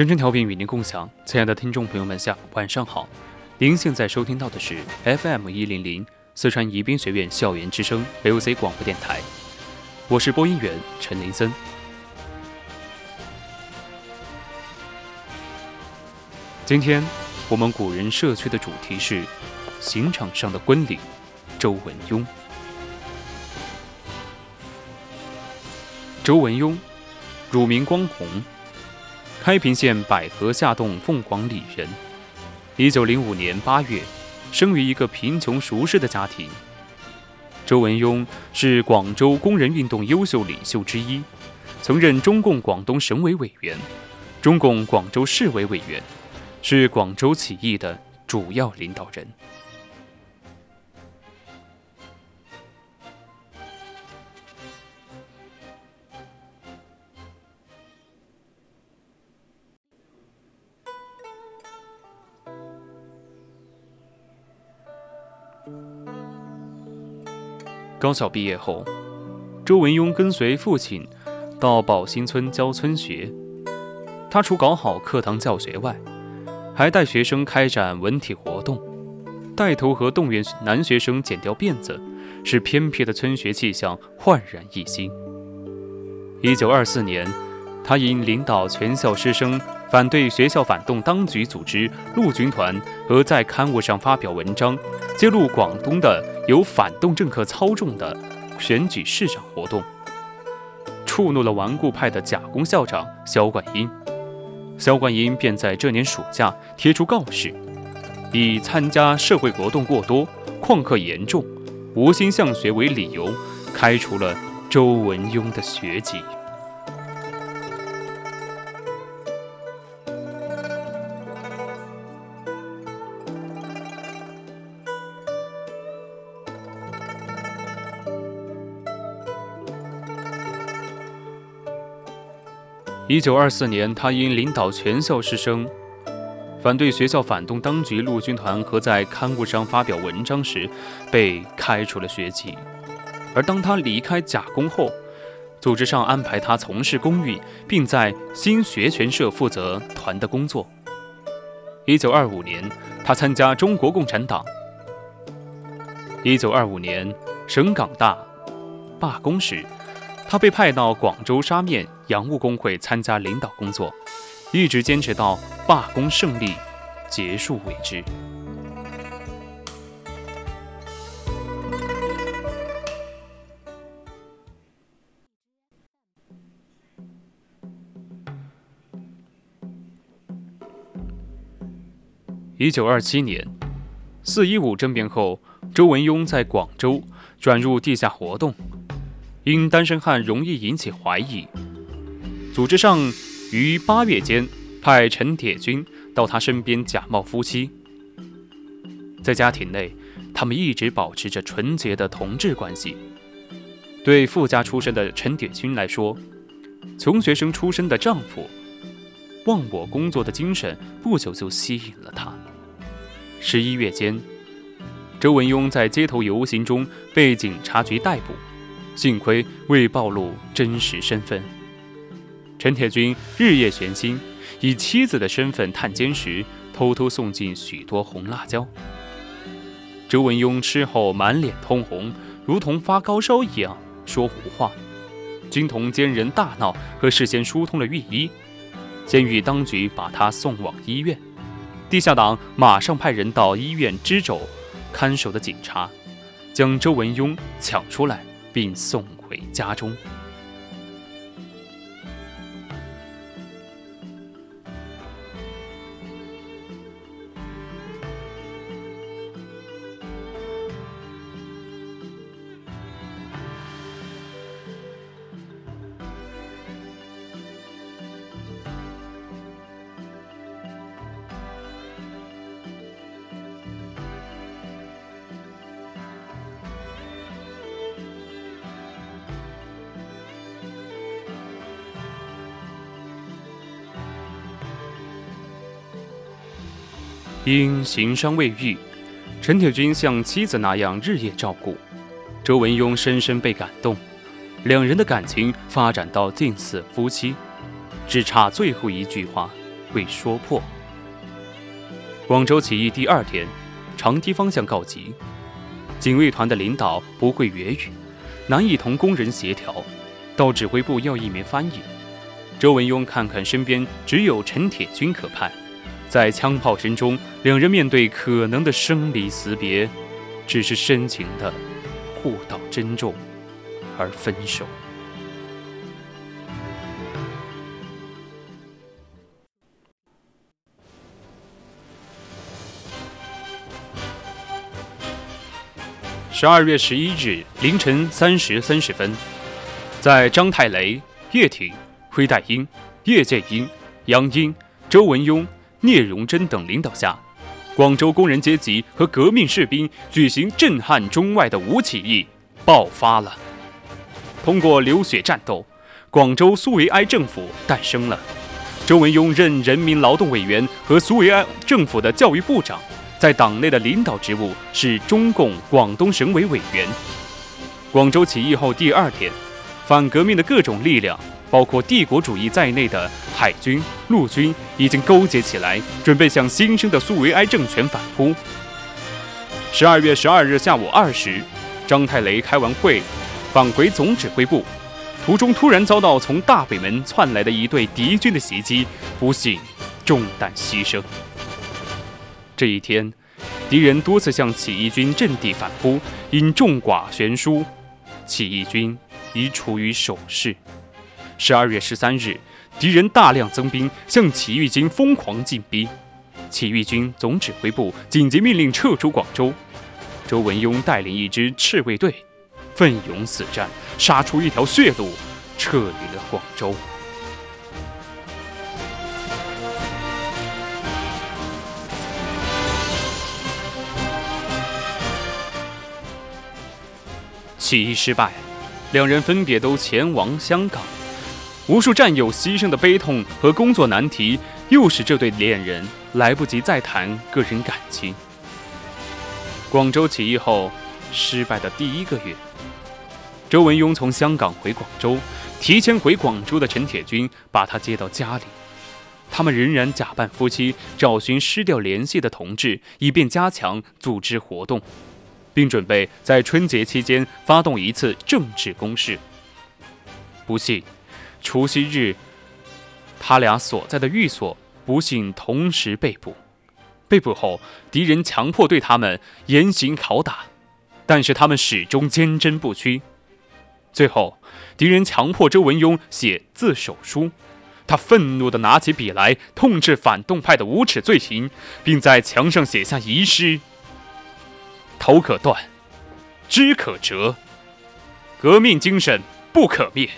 全程调频与您共享，亲爱的听众朋友们，下晚上好。您现在收听到的是 FM 一零零四川宜宾学院校园之声 LC 广播电台，我是播音员陈林森。今天我们古人社区的主题是刑场上的官吏周文雍。周文雍，乳名光宏。开平县百合下洞凤凰里人，一九零五年八月，生于一个贫穷熟识的家庭。周文雍是广州工人运动优秀领袖之一，曾任中共广东省委委员、中共广州市委委员，是广州起义的主要领导人。高校毕业后，周文雍跟随父亲到宝兴村教村学。他除搞好课堂教学外，还带学生开展文体活动，带头和动员男学生剪掉辫子，使偏僻的村学气象焕然一新。一九二四年，他因领导全校师生反对学校反动当局组织陆军团，和在刊物上发表文章，揭露广东的。由反动政客操纵的选举市长活动，触怒了顽固派的假公校长萧冠英。萧冠英便在这年暑假贴出告示，以参加社会活动过多、旷课严重、无心向学为理由，开除了周文雍的学籍。一九二四年，他因领导全校师生反对学校反动当局陆军团和在刊物上发表文章时，被开除了学籍。而当他离开甲工后，组织上安排他从事公运，并在新学权社负责团的工作。一九二五年，他参加中国共产党。一九二五年，省港大罢工时。他被派到广州沙面洋务工会参加领导工作，一直坚持到罢工胜利结束为止。一九二七年，四一五政变后，周文雍在广州转入地下活动。因单身汉容易引起怀疑，组织上于八月间派陈铁军到他身边假冒夫妻。在家庭内，他们一直保持着纯洁的同志关系。对富家出身的陈铁军来说，穷学生出身的丈夫忘我工作的精神不久就吸引了他。十一月间，周文雍在街头游行中被警察局逮捕。幸亏未暴露真实身份。陈铁军日夜悬心，以妻子的身份探监时，偷偷送进许多红辣椒。周文雍吃后满脸通红，如同发高烧一样说胡话。军统奸人大闹，和事先疏通了御医，监狱当局把他送往医院。地下党马上派人到医院支走看守的警察，将周文雍抢出来，并送回家中。因行伤未愈，陈铁军像妻子那样日夜照顾。周文雍深深被感动，两人的感情发展到近似夫妻，只差最后一句话未说破。广州起义第二天，长堤方向告急，警卫团的领导不会粤语，难以同工人协调，到指挥部要一名翻译。周文雍看看身边只有陈铁军可派。在枪炮声中，两人面对可能的生离死别，只是深情的互道珍重，而分手。十二月十一日凌晨三时三十分，在张太雷、叶挺、灰黛英、叶剑英、杨英、周文雍。聂荣臻等领导下，广州工人阶级和革命士兵举行震撼中外的五起义爆发了。通过流血战斗，广州苏维埃政府诞生了。周文雍任人民劳动委员和苏维埃政府的教育部长，在党内的领导职务是中共广东省委委员。广州起义后第二天，反革命的各种力量。包括帝国主义在内的海军、陆军已经勾结起来，准备向新生的苏维埃政权反扑。十二月十二日下午二时，张太雷开完会，返回总指挥部，途中突然遭到从大北门窜来的一队敌军的袭击，不幸中弹牺牲。这一天，敌人多次向起义军阵地反扑，因众寡悬殊，起义军已处于守势。十二月十三日，敌人大量增兵，向起义军疯狂进逼。起义军总指挥部紧急命令撤出广州。周文雍带领一支赤卫队，奋勇死战，杀出一条血路，撤离了广州。起义失败，两人分别都前往香港。无数战友牺牲的悲痛和工作难题，又使这对恋人来不及再谈个人感情。广州起义后失败的第一个月，周文雍从香港回广州，提前回广州的陈铁军把他接到家里。他们仍然假扮夫妻，找寻失掉联系的同志，以便加强组织活动，并准备在春节期间发动一次政治攻势。不幸。除夕日，他俩所在的寓所不幸同时被捕。被捕后，敌人强迫对他们严刑拷打，但是他们始终坚贞不屈。最后，敌人强迫周文雍写自首书，他愤怒地拿起笔来，痛斥反动派的无耻罪行，并在墙上写下遗诗：“头可断，肢可折，革命精神不可灭。”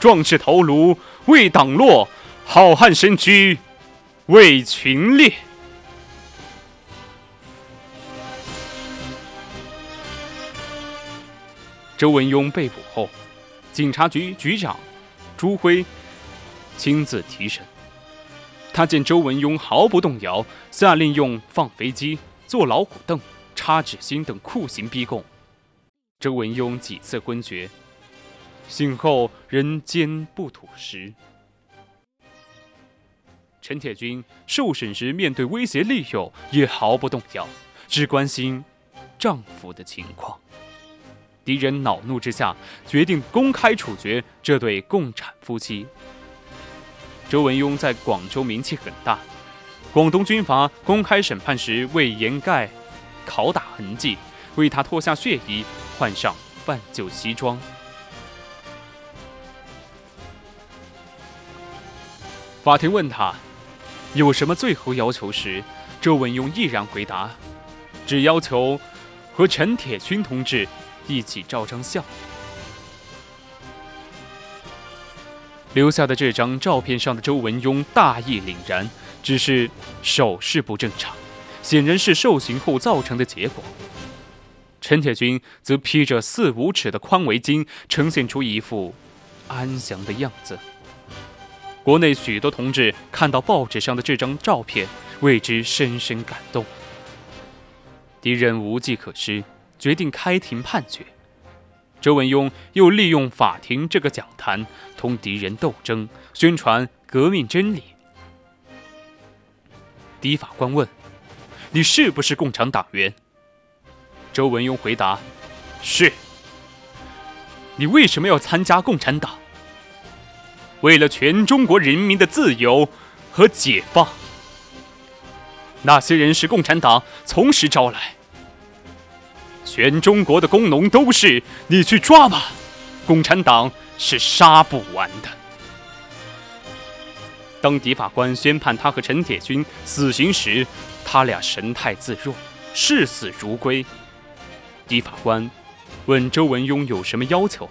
壮士头颅为党落，好汉身躯为群裂。周文雍被捕后，警察局局长朱辉亲自提审。他见周文雍毫不动摇，下令用放飞机、坐老虎凳、插纸芯等酷刑逼供。周文雍几次昏厥。醒后人间不吐实。陈铁军受审时面对威胁利诱也毫不动摇，只关心丈夫的情况。敌人恼怒之下决定公开处决这对共产夫妻。周文雍在广州名气很大。广东军阀公开审判时，为掩盖拷打痕迹，为他脱下血衣，换上半旧西装。法庭问他有什么最后要求时，周文雍毅然回答：“只要求和陈铁军同志一起照张相。”留下的这张照片上的周文雍大义凛然，只是手势不正常，显然是受刑后造成的结果。陈铁军则披着四五尺的宽围巾，呈现出一副安详的样子。国内许多同志看到报纸上的这张照片，为之深深感动。敌人无计可施，决定开庭判决。周文雍又利用法庭这个讲坛，同敌人斗争，宣传革命真理。敌法官问：“你是不是共产党员？”周文雍回答：“是。”你为什么要参加共产党？为了全中国人民的自由和解放，那些人是共产党从实招来。全中国的工农都是，你去抓吧，共产党是杀不完的。当狄法官宣判他和陈铁军死刑时，他俩神态自若，视死如归。狄法官问周文雍有什么要求。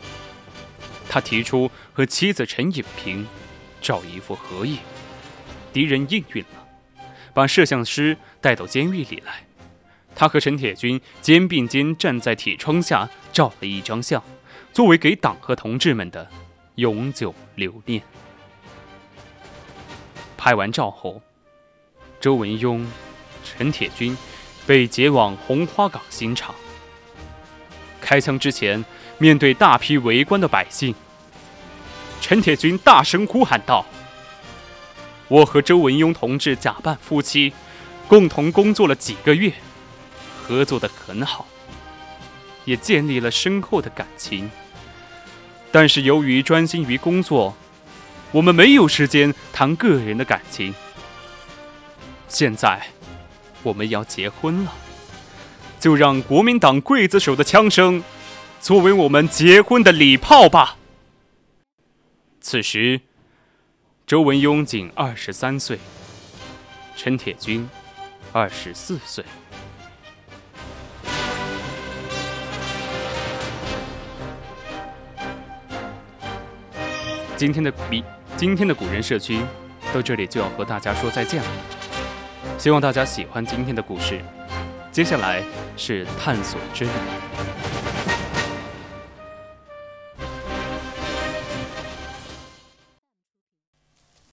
他提出和妻子陈颖平照一幅合影，敌人应允了，把摄像师带到监狱里来。他和陈铁军肩并肩站在铁窗下照了一张相，作为给党和同志们的永久留念。拍完照后，周文雍、陈铁军被解往红花岗刑场。开枪之前。面对大批围观的百姓，陈铁军大声呼喊道：“我和周文雍同志假扮夫妻，共同工作了几个月，合作的很好，也建立了深厚的感情。但是由于专心于工作，我们没有时间谈个人的感情。现在我们要结婚了，就让国民党刽子手的枪声。”作为我们结婚的礼炮吧。此时，周文雍仅二十三岁，陈铁军二十四岁。今天的比今天的古人社区到这里就要和大家说再见了。希望大家喜欢今天的故事。接下来是探索之旅。